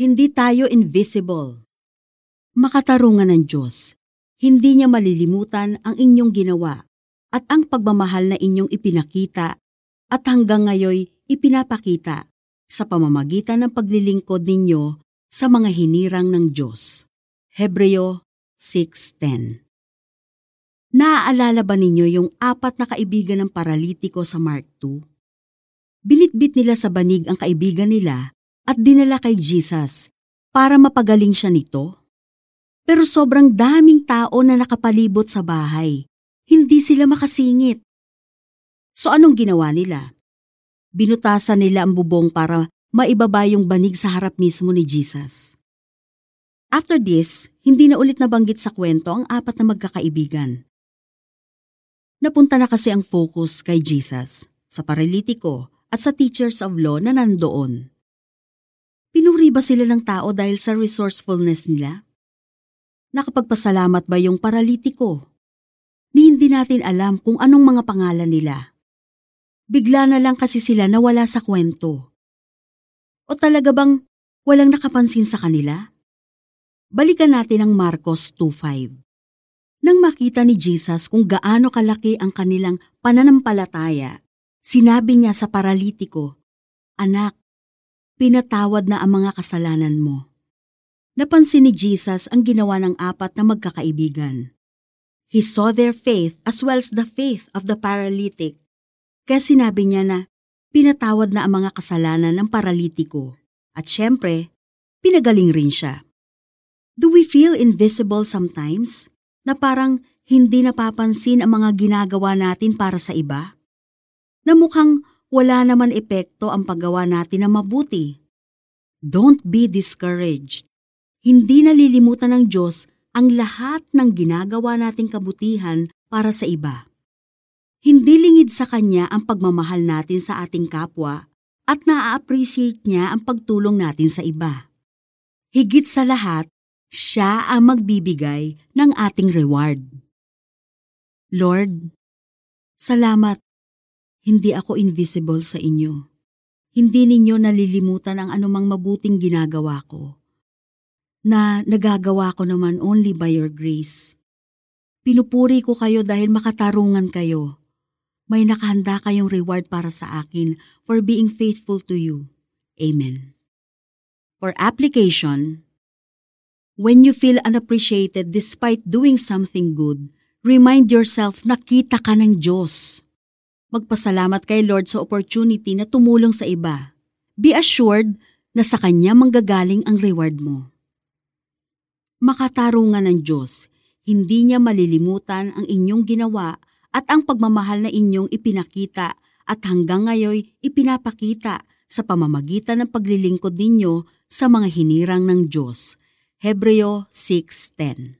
Hindi tayo invisible. Makatarungan ng Diyos. Hindi niya malilimutan ang inyong ginawa at ang pagmamahal na inyong ipinakita at hanggang ngayon ipinapakita sa pamamagitan ng paglilingkod ninyo sa mga hinirang ng Diyos. Hebreo 6.10 Naaalala ba ninyo yung apat na kaibigan ng paralitiko sa Mark 2? Binitbit nila sa banig ang kaibigan nila at dinala kay Jesus para mapagaling siya nito. Pero sobrang daming tao na nakapalibot sa bahay. Hindi sila makasingit. So anong ginawa nila? Binutasan nila ang bubong para maibaba yung banig sa harap mismo ni Jesus. After this, hindi na ulit nabanggit sa kwento ang apat na magkakaibigan. Napunta na kasi ang focus kay Jesus, sa paralitiko at sa teachers of law na nandoon. Pinuri ba sila ng tao dahil sa resourcefulness nila? Nakapagpasalamat ba yung paralitiko? Ni hindi natin alam kung anong mga pangalan nila. Bigla na lang kasi sila nawala sa kwento. O talaga bang walang nakapansin sa kanila? Balikan natin ang Marcos 2.5. Nang makita ni Jesus kung gaano kalaki ang kanilang pananampalataya, sinabi niya sa paralitiko, Anak, pinatawad na ang mga kasalanan mo. Napansin ni Jesus ang ginawa ng apat na magkakaibigan. He saw their faith as well as the faith of the paralytic. Kaya sinabi niya na pinatawad na ang mga kasalanan ng paralitiko. At syempre, pinagaling rin siya. Do we feel invisible sometimes? Na parang hindi napapansin ang mga ginagawa natin para sa iba? Na mukhang wala naman epekto ang paggawa natin na mabuti. Don't be discouraged. Hindi nalilimutan ng Diyos ang lahat ng ginagawa nating kabutihan para sa iba. Hindi lingid sa Kanya ang pagmamahal natin sa ating kapwa at naa-appreciate niya ang pagtulong natin sa iba. Higit sa lahat, siya ang magbibigay ng ating reward. Lord, salamat hindi ako invisible sa inyo. Hindi ninyo nalilimutan ang anumang mabuting ginagawa ko. Na nagagawa ko naman only by your grace. Pinupuri ko kayo dahil makatarungan kayo. May nakahanda kayong reward para sa akin for being faithful to you. Amen. For application, when you feel unappreciated despite doing something good, remind yourself na kita ka ng Diyos. Magpasalamat kay Lord sa opportunity na tumulong sa iba. Be assured na sa Kanya manggagaling ang reward mo. Makatarungan ng Diyos, hindi niya malilimutan ang inyong ginawa at ang pagmamahal na inyong ipinakita at hanggang ngayon ipinapakita sa pamamagitan ng paglilingkod ninyo sa mga hinirang ng Diyos. Hebreo 6.10